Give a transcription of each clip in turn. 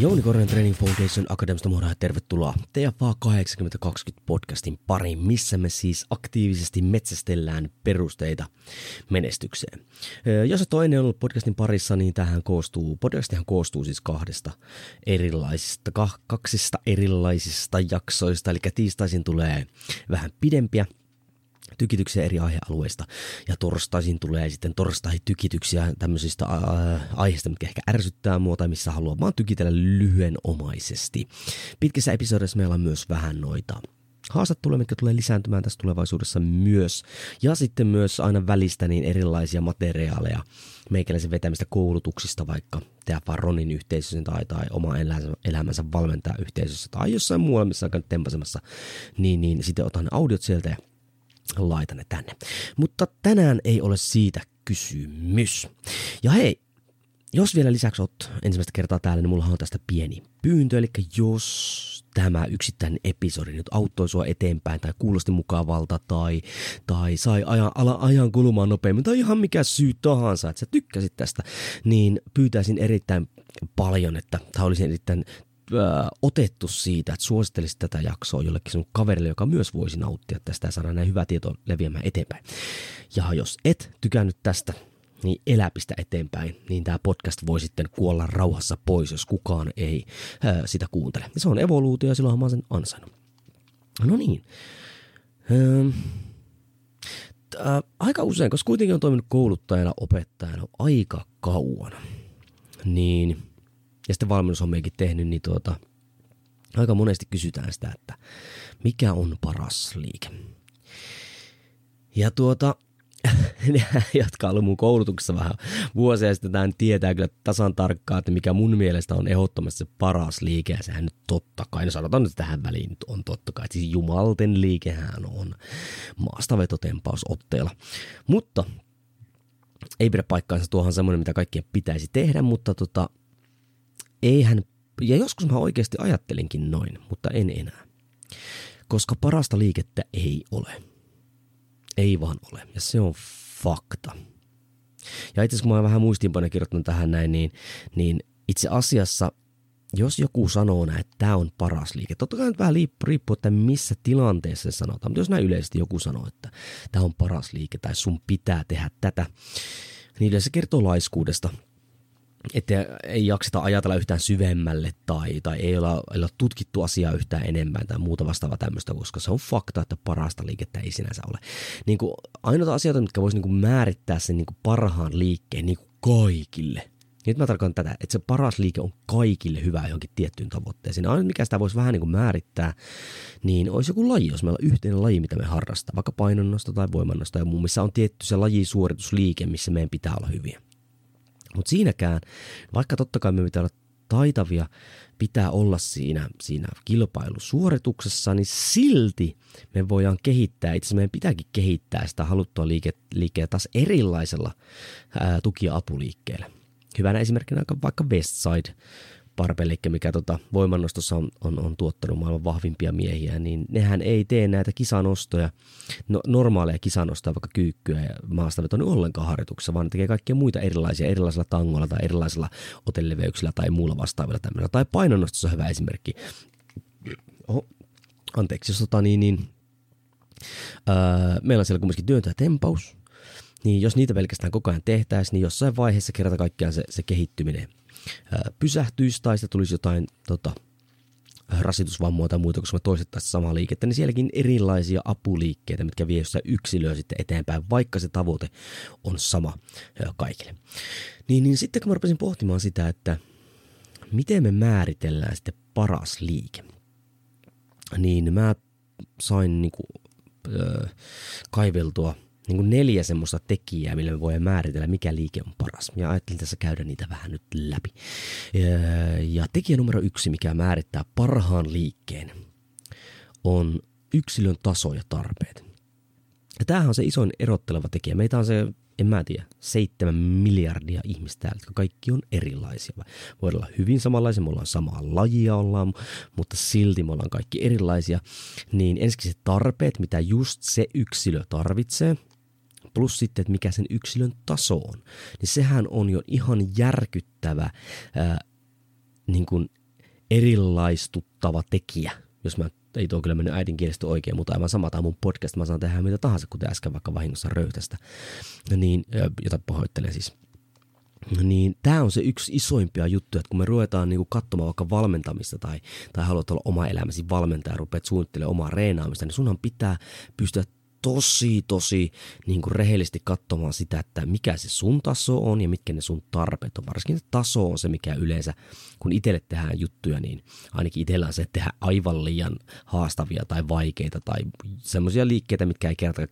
Jouni Kornen Training Foundation Academista moro ja tervetuloa TFA 8020 podcastin pariin, missä me siis aktiivisesti metsästellään perusteita menestykseen. Jos et ennen ollut podcastin parissa, niin tähän koostuu, podcastihan koostuu siis kahdesta erilaisista, kaksista erilaisista jaksoista, eli tiistaisin tulee vähän pidempiä tykityksiä eri aihealueista. Ja torstaisin tulee sitten torstai-tykityksiä tämmöisistä aiheista, mitkä ehkä ärsyttää mua tai missä haluaa vaan tykitellä lyhyenomaisesti. Pitkissä episodeissa meillä on myös vähän noita haastatteluja, mitkä tulee lisääntymään tässä tulevaisuudessa myös. Ja sitten myös aina välistä niin erilaisia materiaaleja meikäläisen vetämistä koulutuksista vaikka TFA Ronin yhteisössä tai, tai oma elämänsä valmentaa yhteisössä tai jossain muualla, missä on tempasemassa, niin, niin sitten otan audiot sieltä ja laitan ne tänne. Mutta tänään ei ole siitä kysymys. Ja hei, jos vielä lisäksi oot ensimmäistä kertaa täällä, niin mulla on tästä pieni pyyntö, eli jos tämä yksittäinen episodi nyt auttoi sua eteenpäin tai kuulosti mukavalta tai, tai sai ajan, ala, ajan kulumaan nopeammin tai ihan mikä syy tahansa, että sä tykkäsit tästä, niin pyytäisin erittäin paljon, että tämä olisi erittäin äh, otettu siitä, että suosittelisit tätä jaksoa jollekin sun kaverille, joka myös voisi nauttia tästä ja saada näin hyvä tieto leviämään eteenpäin. Ja jos et tykännyt tästä, niin eläpistä eteenpäin, niin tämä podcast voi sitten kuolla rauhassa pois, jos kukaan ei äh, sitä kuuntele. Se on evoluutio ja silloin mä oon sen ansainnut. No niin. Ähm. Äh, aika usein, koska kuitenkin on toiminut kouluttajana, opettajana aika kauan, niin – ja sitten valmennushommiakin tehnyt, niin tuota, aika monesti kysytään sitä, että mikä on paras liike. Ja tuota, jotka on ollut mun koulutuksessa vähän vuosia sitten, tämän tietää kyllä tasan tarkkaan, että mikä mun mielestä on ehdottomasti se paras liike, ja sehän nyt totta kai, no sanotaan nyt tähän väliin on totta kai, siis jumalten liikehän on maastavetotempaus otteella. Mutta ei pidä paikkaansa, tuohan semmoinen, mitä kaikkien pitäisi tehdä, mutta tota, eihän, ja joskus mä oikeasti ajattelinkin noin, mutta en enää. Koska parasta liikettä ei ole. Ei vaan ole. Ja se on fakta. Ja itse asiassa kun mä vähän muistiinpanoja kirjoittanut tähän näin, niin, niin itse asiassa jos joku sanoo näin, että tämä on paras liike, totta kai nyt vähän riippuu, että missä tilanteessa se sanotaan, mutta jos näin yleisesti joku sanoo, että tämä on paras liike tai sun pitää tehdä tätä, niin se kertoo laiskuudesta että ei jakseta ajatella yhtään syvemmälle tai, tai ei olla, ei olla tutkittu asiaa yhtään enemmän tai muuta vastaavaa tämmöistä, koska se on fakta, että parasta liikettä ei sinänsä ole. Niin kuin, ainoita asioita, mitkä voisi niin määrittää sen niin kuin parhaan liikkeen niin kuin kaikille. Nyt mä tarkoitan tätä, että se paras liike on kaikille hyvä johonkin tiettyyn tavoitteeseen. Ainoa, mikä sitä voisi vähän niin kuin määrittää, niin olisi joku laji, jos meillä on yhteinen laji, mitä me harrastaa, vaikka painonnosta tai voimannosta ja muu, missä on tietty se lajisuoritusliike, missä meidän pitää olla hyviä. Mutta siinäkään, vaikka totta kai me pitää olla taitavia, pitää olla siinä, siinä kilpailusuorituksessa, niin silti me voidaan kehittää, itse meidän pitääkin kehittää sitä haluttua liike, liikeä taas erilaisella ää, tuki- ja apuliikkeellä. Hyvänä esimerkkinä vaikka Westside Barbelikki, mikä tota, voimannostossa on, on, on tuottanut maailman vahvimpia miehiä, niin nehän ei tee näitä kisanostoja, no, normaaleja kisanostoja, vaikka kyykkyä ja maastavetoa ollenkaan harjoituksessa, vaan ne tekee kaikkia muita erilaisia, erilaisilla tangoilla tai erilaisilla otelleveyksillä tai muulla vastaavilla tämmöillä. Tai painonnostossa on hyvä esimerkki. Oho, anteeksi, jos tota niin, niin öö, meillä on siellä kumminkin työntö ja tempaus, niin jos niitä pelkästään koko ajan tehtäisiin, niin jossain vaiheessa kerta kaikkiaan se, se kehittyminen pysähtyisi tai sitä tulisi jotain tota, rasitusvammoja tai muuta, koska me toistettaisiin samaa liikettä, niin sielläkin erilaisia apuliikkeitä, mitkä vie jossain yksilöä sitten eteenpäin, vaikka se tavoite on sama kaikille. Niin, niin sitten kun mä rupesin pohtimaan sitä, että miten me määritellään sitten paras liike, niin mä sain niin kuin, kaiveltua niin kuin neljä semmoista tekijää, millä me voidaan määritellä, mikä liike on paras. Ja ajattelin tässä käydä niitä vähän nyt läpi. Ja tekijä numero yksi, mikä määrittää parhaan liikkeen, on yksilön taso ja tarpeet. Ja tämähän on se isoin erotteleva tekijä. Meitä on se, en mä tiedä, seitsemän miljardia ihmistä täällä, jotka kaikki on erilaisia. Voi olla hyvin samanlaisia, me ollaan samaa lajia ollaan, mutta silti me ollaan kaikki erilaisia. Niin ensinnäkin se tarpeet, mitä just se yksilö tarvitsee – plus sitten, että mikä sen yksilön taso on, niin sehän on jo ihan järkyttävä ää, niin kuin erilaistuttava tekijä, jos mä ei tuo kyllä mennyt äidinkielestä oikein, mutta aivan sama tämä mun podcast, mä saan tehdä mitä tahansa, kuten äsken vaikka vahingossa röytästä, niin, jota pahoittelen siis. Niin tämä on se yksi isoimpia juttuja, että kun me ruvetaan niinku katsomaan vaikka valmentamista tai, tai haluat olla oma elämäsi valmentaja ja rupeat suunnittelemaan omaa reenaamista, niin sunhan pitää pystyä tosi, tosi niin kuin rehellisesti katsomaan sitä, että mikä se sun taso on ja mitkä ne sun tarpeet on. Varsinkin se taso on se, mikä yleensä, kun itselle tehdään juttuja, niin ainakin itsellä on se, että tehdään aivan liian haastavia tai vaikeita tai semmoisia liikkeitä, mitkä ei kerta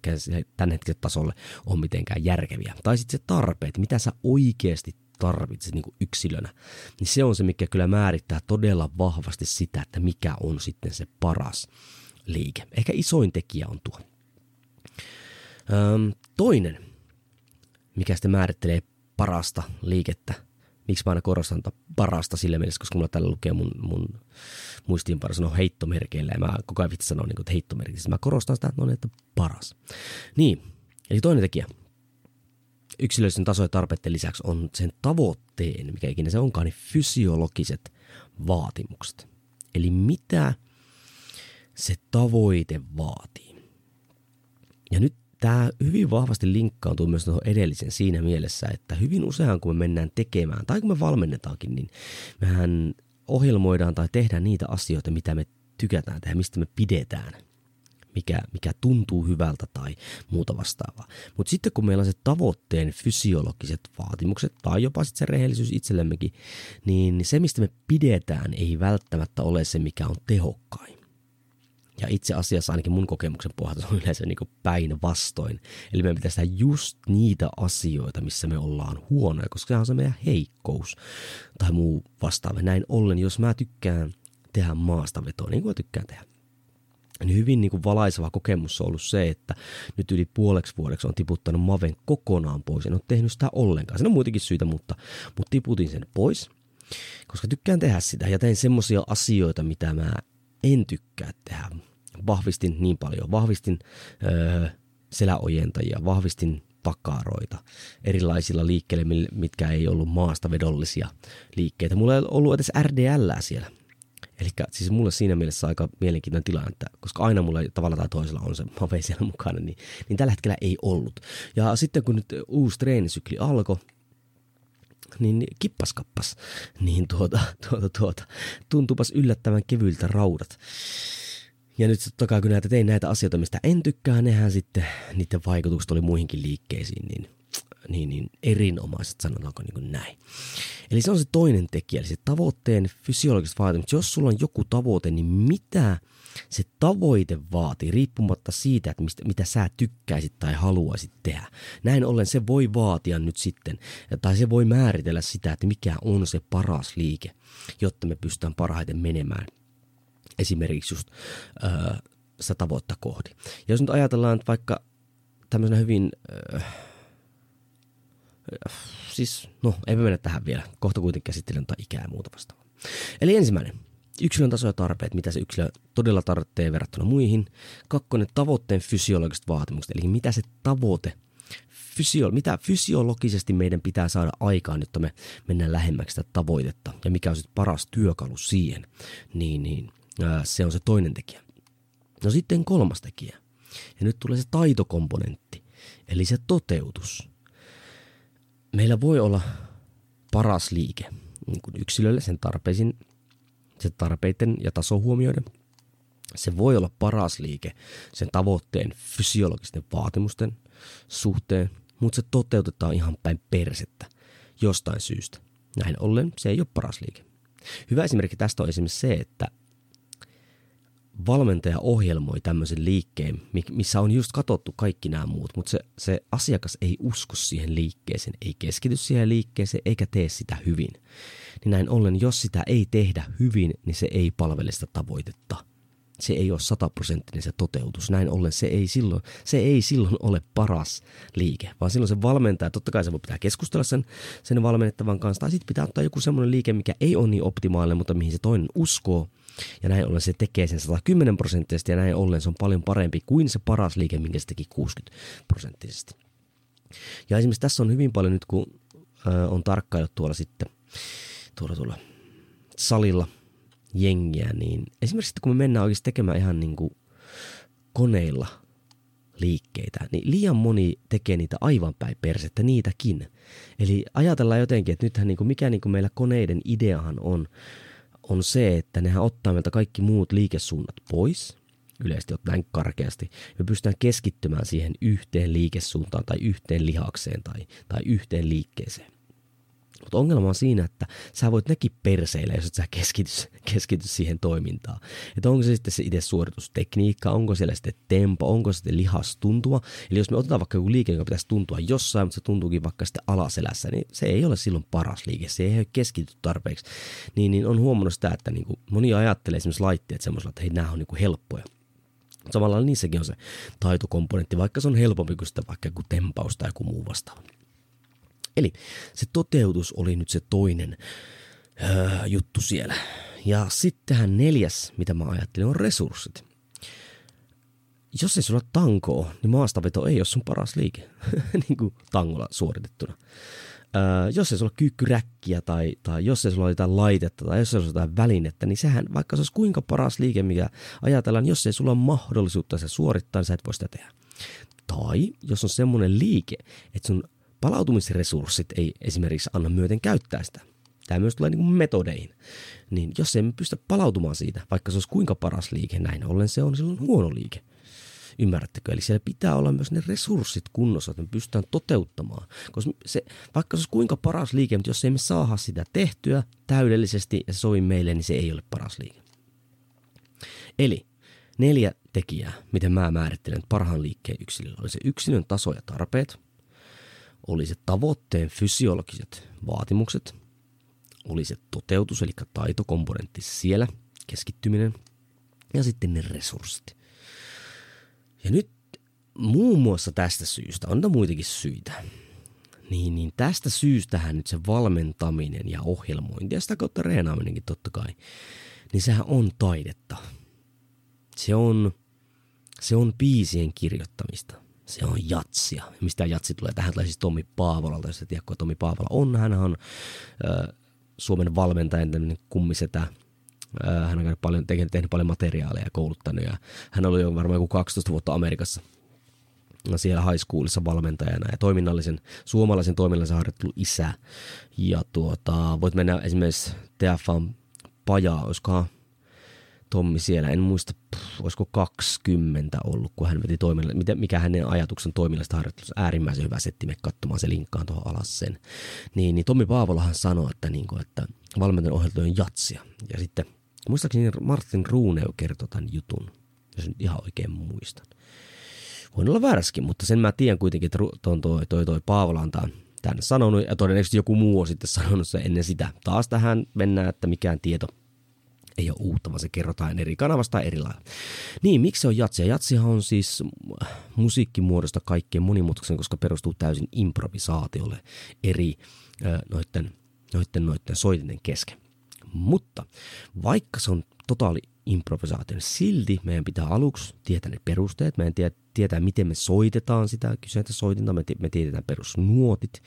tämän hetken tasolle ole mitenkään järkeviä. Tai sitten se tarpeet, mitä sä oikeasti tarvitset niin yksilönä, niin se on se, mikä kyllä määrittää todella vahvasti sitä, että mikä on sitten se paras liike. Ehkä isoin tekijä on tuo. Öm, toinen, mikä sitten määrittelee parasta liikettä, miksi mä aina korostan parasta sillä mielessä, koska mulla tällä lukee mun, mun muistiinpano sanoo heittomerkeillä ja mä koko ajan vitsi sanon niin että heittomerkillä. Mä korostan sitä, että, no, että paras. Niin, eli toinen tekijä yksilöllisen taso- ja tarpeiden lisäksi on sen tavoitteen, mikä ikinä se onkaan, niin fysiologiset vaatimukset. Eli mitä se tavoite vaatii. Ja nyt tämä hyvin vahvasti linkkaantuu myös tuohon edellisen siinä mielessä, että hyvin usein kun me mennään tekemään tai kun me valmennetaankin, niin mehän ohjelmoidaan tai tehdään niitä asioita, mitä me tykätään tehdä, mistä me pidetään, mikä, mikä tuntuu hyvältä tai muuta vastaavaa. Mutta sitten kun meillä on se tavoitteen fysiologiset vaatimukset tai jopa sitten se rehellisyys itsellemmekin, niin se mistä me pidetään ei välttämättä ole se, mikä on tehokkain. Ja itse asiassa ainakin mun kokemuksen pohjalta se on yleensä niin päinvastoin. Eli meidän pitäisi tehdä just niitä asioita, missä me ollaan huonoja, koska se on se meidän heikkous tai muu vastaava. Näin ollen, jos mä tykkään tehdä maastavetoa, niin kuin mä tykkään tehdä, niin hyvin niin kuin valaiseva kokemus on ollut se, että nyt yli puoleksi vuodeksi on tiputtanut Maven kokonaan pois. En ole tehnyt sitä ollenkaan. Siinä on muitakin syitä, mutta, mutta tiputin sen pois, koska tykkään tehdä sitä ja tein semmoisia asioita, mitä mä en tykkää tehdä vahvistin niin paljon. Vahvistin öö, seläojentajia, vahvistin pakaaroita erilaisilla liikkeillä, mitkä ei ollut maasta vedollisia liikkeitä. Mulla ei ollut edes RDL siellä. Eli siis mulle siinä mielessä aika mielenkiintoinen tilanne, että koska aina mulla tavalla tai toisella on se mave siellä mukana, niin, niin tällä hetkellä ei ollut. Ja sitten kun nyt uusi treenisykli alkoi, niin kippas kappas, niin tuota, tuota, tuota, tuntupas yllättävän kevyiltä raudat. Ja nyt totta kai kun näitä tein näitä asioita, mistä en tykkää, nehän sitten, niiden vaikutukset oli muihinkin liikkeisiin, niin, niin, niin erinomaiset, sanotaanko niin kuin näin. Eli se on se toinen tekijä, eli se tavoitteen fysiologiset vaatimukset. Jos sulla on joku tavoite, niin mitä se tavoite vaatii, riippumatta siitä, että mistä, mitä sä tykkäisit tai haluaisit tehdä. Näin ollen se voi vaatia nyt sitten, tai se voi määritellä sitä, että mikä on se paras liike, jotta me pystytään parhaiten menemään esimerkiksi just öö, sitä tavoitta kohdi. Ja jos nyt ajatellaan, että vaikka tämmöisenä hyvin, öö, siis no ei mennä tähän vielä, kohta kuitenkin käsittelen tai ikää ja muuta vastaavaa. Eli ensimmäinen, yksilön taso ja tarpeet, mitä se yksilö todella tarvitsee verrattuna muihin. Kakkonen, tavoitteen fysiologiset vaatimukset, eli mitä se tavoite fysio, mitä fysiologisesti meidän pitää saada aikaan, jotta me mennään lähemmäksi sitä tavoitetta. Ja mikä on sitten paras työkalu siihen, niin, niin se on se toinen tekijä. No sitten kolmas tekijä. Ja nyt tulee se taitokomponentti, eli se toteutus. Meillä voi olla paras liike niin kuin yksilölle sen tarpeisiin, sen tarpeiden ja taso huomioiden. Se voi olla paras liike sen tavoitteen fysiologisten vaatimusten suhteen, mutta se toteutetaan ihan päin persettä jostain syystä. Näin ollen se ei ole paras liike. Hyvä esimerkki tästä on esimerkiksi se, että valmentaja ohjelmoi tämmöisen liikkeen, missä on just katsottu kaikki nämä muut, mutta se, se asiakas ei usko siihen liikkeeseen, ei keskity siihen liikkeeseen eikä tee sitä hyvin. Niin näin ollen, jos sitä ei tehdä hyvin, niin se ei palvele sitä tavoitetta. Se ei ole sataprosenttinen se toteutus. Näin ollen se ei, silloin, se ei silloin ole paras liike, vaan silloin se valmentaja, totta kai se voi pitää keskustella sen, sen valmennettavan kanssa, tai sitten pitää ottaa joku semmoinen liike, mikä ei ole niin optimaalinen, mutta mihin se toinen uskoo, ja näin ollen se tekee sen 110 prosenttisesti ja näin ollen se on paljon parempi kuin se paras liike, minkä se teki 60 prosenttisesti. Ja esimerkiksi tässä on hyvin paljon nyt, kun on tarkkailut tuolla sitten tuolla, tuolla salilla jengiä, niin esimerkiksi kun me mennään oikeasti tekemään ihan niin kuin koneilla liikkeitä, niin liian moni tekee niitä aivan päin persettä, niitäkin. Eli ajatellaan jotenkin, että nythän niin kuin mikä niin kuin meillä koneiden ideahan on, on se, että nehän ottaa meiltä kaikki muut liikesuunnat pois, yleisesti ottaen karkeasti. Me pystytään keskittymään siihen yhteen liikesuuntaan tai yhteen lihakseen tai, tai yhteen liikkeeseen. Mutta ongelma on siinä, että sä voit nekin perseillä, jos et sä keskity, keskity siihen toimintaan. Että onko se sitten se itse suoritustekniikka, onko siellä sitten tempo, onko se sitten lihastuntua. Eli jos me otetaan vaikka joku liike, joka pitäisi tuntua jossain, mutta se tuntuukin vaikka sitten alaselässä, niin se ei ole silloin paras liike. Se ei ole keskity tarpeeksi. Niin, niin on huomannut sitä, että niin kuin moni ajattelee esimerkiksi laitteet semmoisella, että hei, nämä on niin kuin helppoja. Samalla niissäkin on se taitokomponentti, vaikka se on helpompi kuin sitä vaikka joku tempaus tai joku muu vastaava. Eli se toteutus oli nyt se toinen öö, juttu siellä. Ja sittenhän neljäs, mitä mä ajattelin, on resurssit. Jos ei sulla tankoa, niin maastaveto ei ole sun paras liike, niin kuin tangolla suoritettuna. Öö, jos ei sulla kyykkyräkkiä tai, tai jos ei sulla ole jotain laitetta tai jos ei sulla jotain välinettä, niin sehän, vaikka se olisi kuinka paras liike, mikä ajatellaan, jos ei sulla ole mahdollisuutta se suorittaa, niin sä et voi sitä tehdä. Tai jos on semmoinen liike, että sun palautumisresurssit ei esimerkiksi anna myöten käyttää sitä. Tämä myös tulee niin kuin metodeihin. Niin jos emme pysty palautumaan siitä, vaikka se olisi kuinka paras liike, näin ollen se on silloin huono liike. Ymmärrättekö? Eli siellä pitää olla myös ne resurssit kunnossa, että me pystytään toteuttamaan. Koska se, vaikka se olisi kuinka paras liike, mutta jos emme saa sitä tehtyä täydellisesti ja se sovi meille, niin se ei ole paras liike. Eli neljä tekijää, miten mä määrittelen parhaan liikkeen yksilöllä. Oli se yksilön taso ja tarpeet – oli se tavoitteen fysiologiset vaatimukset, oli se toteutus, eli taitokomponentti siellä, keskittyminen, ja sitten ne resurssit. Ja nyt muun muassa tästä syystä, on muitakin syitä, niin, niin tästä syystähän nyt se valmentaminen ja ohjelmointi ja sitä kautta reenaaminenkin totta kai, niin sehän on taidetta. Se on, se on biisien kirjoittamista se on jatsia. Mistä jatsi tulee? Tähän tulee siis Tommi Paavolalta, jos et tiedä, Tommi Paavola on. Hän on äh, Suomen valmentaja, kummisetä. Äh, hän on paljon, tehnyt, tehnyt paljon materiaaleja ja kouluttanut. Ja hän oli jo varmaan joku 12 vuotta Amerikassa siellä high schoolissa valmentajana ja toiminnallisen, suomalaisen toiminnallisen harjoittelun isä. Ja tuota, voit mennä esimerkiksi TFAn pajaa, olisikohan Tommi siellä, en muista, pff, olisiko 20 ollut, kun hän veti toiminnalla, mikä hänen ajatuksen toiminnallista harjoittelussa, äärimmäisen hyvä setti, me katsomaan se linkkaan tuohon alas sen. Niin, niin Tommi Paavolahan sanoi, että, niin kuin, että valmentajan ohjelma on jatsia. Ja sitten, muistaakseni Martin Ruuneu kertoi tämän jutun, jos nyt ihan oikein muistan. Voin olla vääräskin, mutta sen mä tiedän kuitenkin, että toi, toi, toi, toi Paavola on tämän, tämän sanonut, ja todennäköisesti joku muu on sitten sanonut sen ennen sitä. Taas tähän mennään, että mikään tieto ei ole uutta, vaan se kerrotaan eri kanavasta eri lailla. Niin, miksi se on jatsia? Jatsihan on siis musiikkimuodosta kaikkein monimutkaisen, koska perustuu täysin improvisaatiolle eri noiden, noiden, noiden soitinen kesken. Mutta vaikka se on totaali improvisaatio, niin silti meidän pitää aluksi tietää ne perusteet, meidän tietää, miten me soitetaan sitä kyseistä soitinta, me, me tiedetään perusnuotit.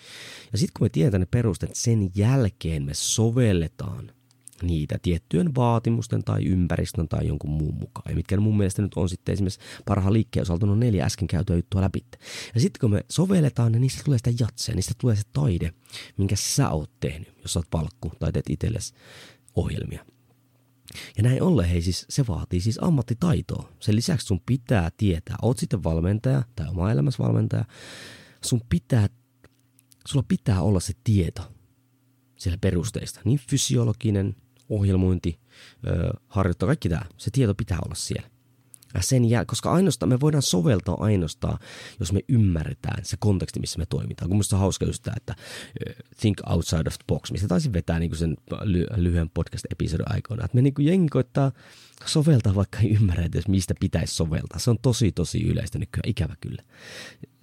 Ja sitten kun me tiedetään ne perusteet, sen jälkeen me sovelletaan – niitä tiettyjen vaatimusten tai ympäristön tai jonkun muun mukaan. Ja mitkä mun mielestä nyt on sitten esimerkiksi parhaan liikkeen osalta on neljä äsken käytyä juttua läpi. Ja sitten kun me sovelletaan, niin niistä tulee sitä jatsia, niistä tulee se taide, minkä sä oot tehnyt, jos sä oot palkku tai teet itsellesi ohjelmia. Ja näin ollen, hei siis, se vaatii siis ammattitaitoa. Sen lisäksi sun pitää tietää, oot sitten valmentaja tai oma elämässä valmentaja, sun pitää, sulla pitää olla se tieto siellä perusteista, niin fysiologinen, ohjelmointi, harjoittaa, kaikki tämä, se tieto pitää olla siellä. Ja sen jää, koska ainoastaan me voidaan soveltaa ainoastaan, jos me ymmärretään se konteksti, missä me toimitaan. Kun musta on hauska just tämä, että think outside of the box, mistä taisin vetää niin sen ly- lyhyen podcast-episodin aikana. Että me niin jengi koittaa soveltaa, vaikka ei ymmärrä edes, mistä pitäisi soveltaa. Se on tosi, tosi yleistä nykyään, ikävä kyllä.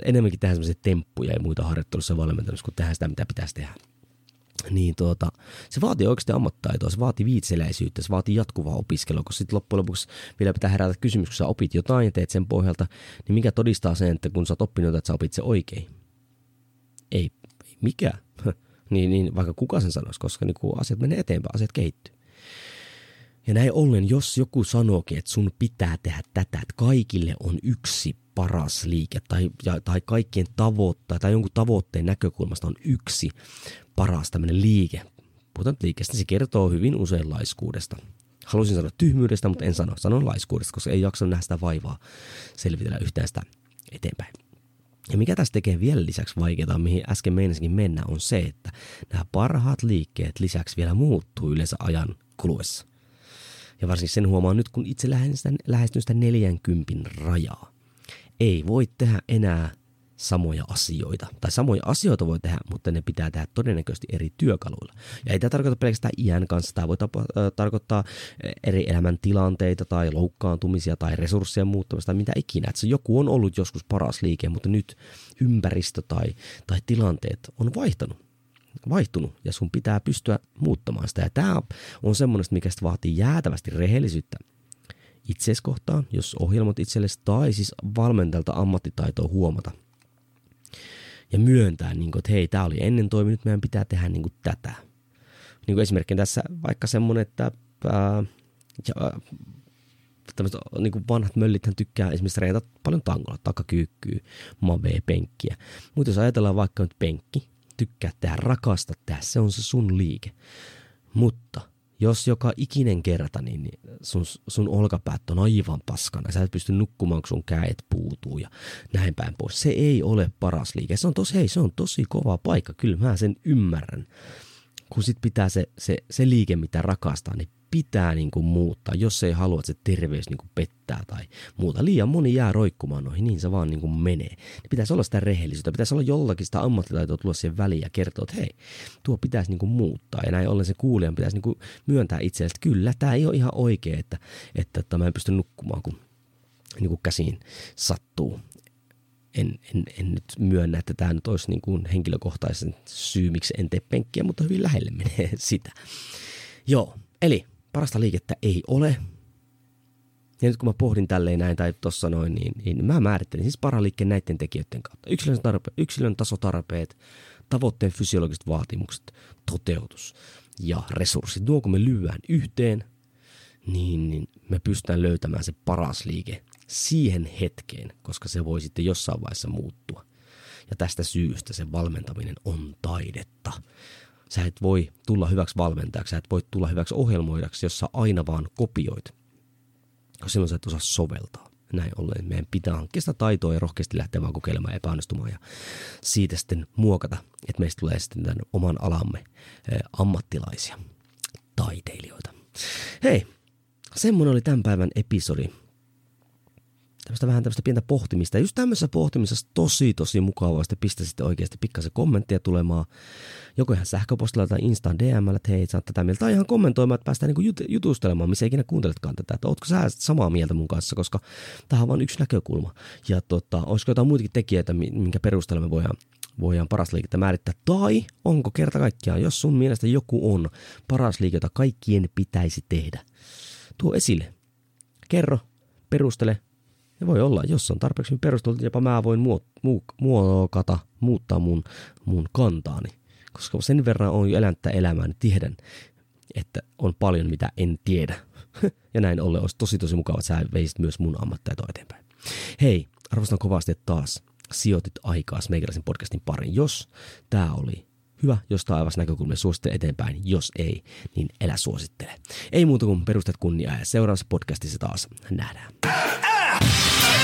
Enemmänkin tehdään semmoisia temppuja ja muita harjoittelussa valmentamassa, kun tehdään sitä, mitä pitäisi tehdä niin tuota, se vaatii oikeasti ammattitaitoa, se vaatii viitseläisyyttä, se vaatii jatkuvaa opiskelua, koska sitten loppujen lopuksi vielä pitää herätä kysymys, kun sä opit jotain ja teet sen pohjalta, niin mikä todistaa sen, että kun sä oot oppinut, että sä opit se oikein? Ei, mikä. niin, niin, vaikka kuka sen sanoisi, koska niin kun asiat menee eteenpäin, asiat kehittyy. Ja näin ollen, jos joku sanookin, että sun pitää tehdä tätä, että kaikille on yksi paras liike tai, ja, tai kaikkien tavoitteet tai jonkun tavoitteen näkökulmasta on yksi paras tämmöinen liike. Puhutaan liikestä, se kertoo hyvin usein laiskuudesta. Haluaisin sanoa tyhmyydestä, mutta en sano. Sanon laiskuudesta, koska ei jaksa nähdä sitä vaivaa selvitellä yhtään sitä eteenpäin. Ja mikä tästä tekee vielä lisäksi vaikeaa, mihin äsken meinasinkin mennä, on se, että nämä parhaat liikkeet lisäksi vielä muuttuu yleensä ajan kuluessa. Ja varsinkin sen huomaa nyt, kun itse lähestyn sitä 40 rajaa. Ei voi tehdä enää samoja asioita. Tai samoja asioita voi tehdä, mutta ne pitää tehdä todennäköisesti eri työkaluilla. Ja ei tämä tarkoita pelkästään iän kanssa, tämä voi tapa, tarkoittaa eri elämäntilanteita tai loukkaantumisia tai resurssien muuttamista tai mitä ikinä. Että se joku on ollut joskus paras liike, mutta nyt ympäristö tai, tai tilanteet on vaihtanut vaihtunut ja sun pitää pystyä muuttamaan sitä. Ja tämä on semmoinen, mikä vaatii jäätävästi rehellisyyttä itseesi kohtaan, jos ohjelmat itsellesi, tai siis valmentajalta ammattitaitoa huomata – ja myöntää, niin kuin, että hei, tämä oli ennen toiminut, meidän pitää tehdä niin kuin, tätä. Niin kuin esimerkkinä tässä vaikka semmoinen, että ää, ja, tämmöiset niin kuin vanhat möllithän tykkää esimerkiksi reitä paljon tangolla, takakyykkyä, mavee, penkkiä. Mutta jos ajatellaan vaikka nyt penkki, tykkää tehdä, rakasta tehdä, se on se sun liike. Mutta jos joka ikinen kerta, niin, sun, sun olkapäät on aivan paskana. Sä et pysty nukkumaan, kun sun käet puutuu ja näin päin pois. Se ei ole paras liike. Se on tosi, hei, se on tosi kova paikka. Kyllä mä sen ymmärrän. Kun sit pitää se, se, se liike, mitä rakastaa, niin pitää niin kuin muuttaa, jos ei halua, että se terveys niin kuin pettää tai muuta. Liian moni jää roikkumaan noihin, niin se vaan niin kuin menee. Niin pitäisi olla sitä rehellisyyttä, pitäisi olla jollakin sitä ammattitaitoa tulla siihen väliin ja kertoa, että hei, tuo pitäisi niin kuin muuttaa. Ja näin ollen se kuulijan pitäisi niin kuin myöntää itselleen, että kyllä, tämä ei ole ihan oikein, että, että, että mä en pysty nukkumaan, kun niin kuin käsiin sattuu. En, en, en nyt myönnä, että tämä nyt olisi niin kuin henkilökohtaisen syy, miksi en tee penkkiä, mutta hyvin lähelle menee sitä. Joo, eli parasta liikettä ei ole. Ja nyt kun mä pohdin tälleen näin tai tuossa noin, niin, niin mä määrittelin siis paraliikkeen näiden tekijöiden kautta. Yksilön, tarpe, yksilön tasotarpeet, tavoitteen fysiologiset vaatimukset, toteutus ja resurssit. Nuo kun me lyödään yhteen, niin, niin me pystytään löytämään se paras liike siihen hetkeen, koska se voi sitten jossain vaiheessa muuttua. Ja tästä syystä se valmentaminen on taidetta. Sä et voi tulla hyväksi valmentajaksi, sä et voi tulla hyväksi ohjelmoidaksi, jos sä aina vaan kopioit. Silloin sä et osaa soveltaa. Näin ollen meidän pitää hankkia sitä taitoa ja rohkeasti lähteä vaan kokeilemaan ja epäonnistumaan ja siitä sitten muokata, että meistä tulee sitten tämän oman alamme ammattilaisia, taiteilijoita. Hei, semmoinen oli tämän päivän episodi tämmöistä vähän tämmöistä pientä pohtimista. Ja just tämmöisessä pohtimisessa tosi tosi mukavaa, että pistä sitten oikeasti pikkasen kommenttia tulemaan. Joko ihan sähköpostilla tai Instan DM, että hei, sä tätä mieltä. Tai ihan kommentoimaan, että päästään niinku jut- jutustelemaan, missä ikinä kuunteletkaan tätä. Että ootko sä samaa mieltä mun kanssa, koska tähän on vain yksi näkökulma. Ja tota, olisiko jotain muitakin tekijöitä, minkä perusteella me voidaan voidaan paras liikettä määrittää. Tai onko kerta kaikkiaan, jos sun mielestä joku on paras liike, jota kaikkien pitäisi tehdä, tuo esille. Kerro, perustele, ja voi olla, jos on tarpeeksi perusteltu, jopa mä voin muokata, muuttaa mun, mun kantaani. Koska sen verran on jo elänyt elämää, niin tiedän, että on paljon, mitä en tiedä. ja näin ollen olisi tosi tosi mukava, että sä veisit myös mun ammattaitoa eteenpäin. Hei, arvostan kovasti, että taas sijoitit aikaa meikäläisen podcastin parin. Jos tämä oli hyvä, jos taivas näkökulmia suosittele eteenpäin. Jos ei, niin elä suosittele. Ei muuta kuin perustat kunniaa ja seuraavassa podcastissa taas nähdään. Yeah.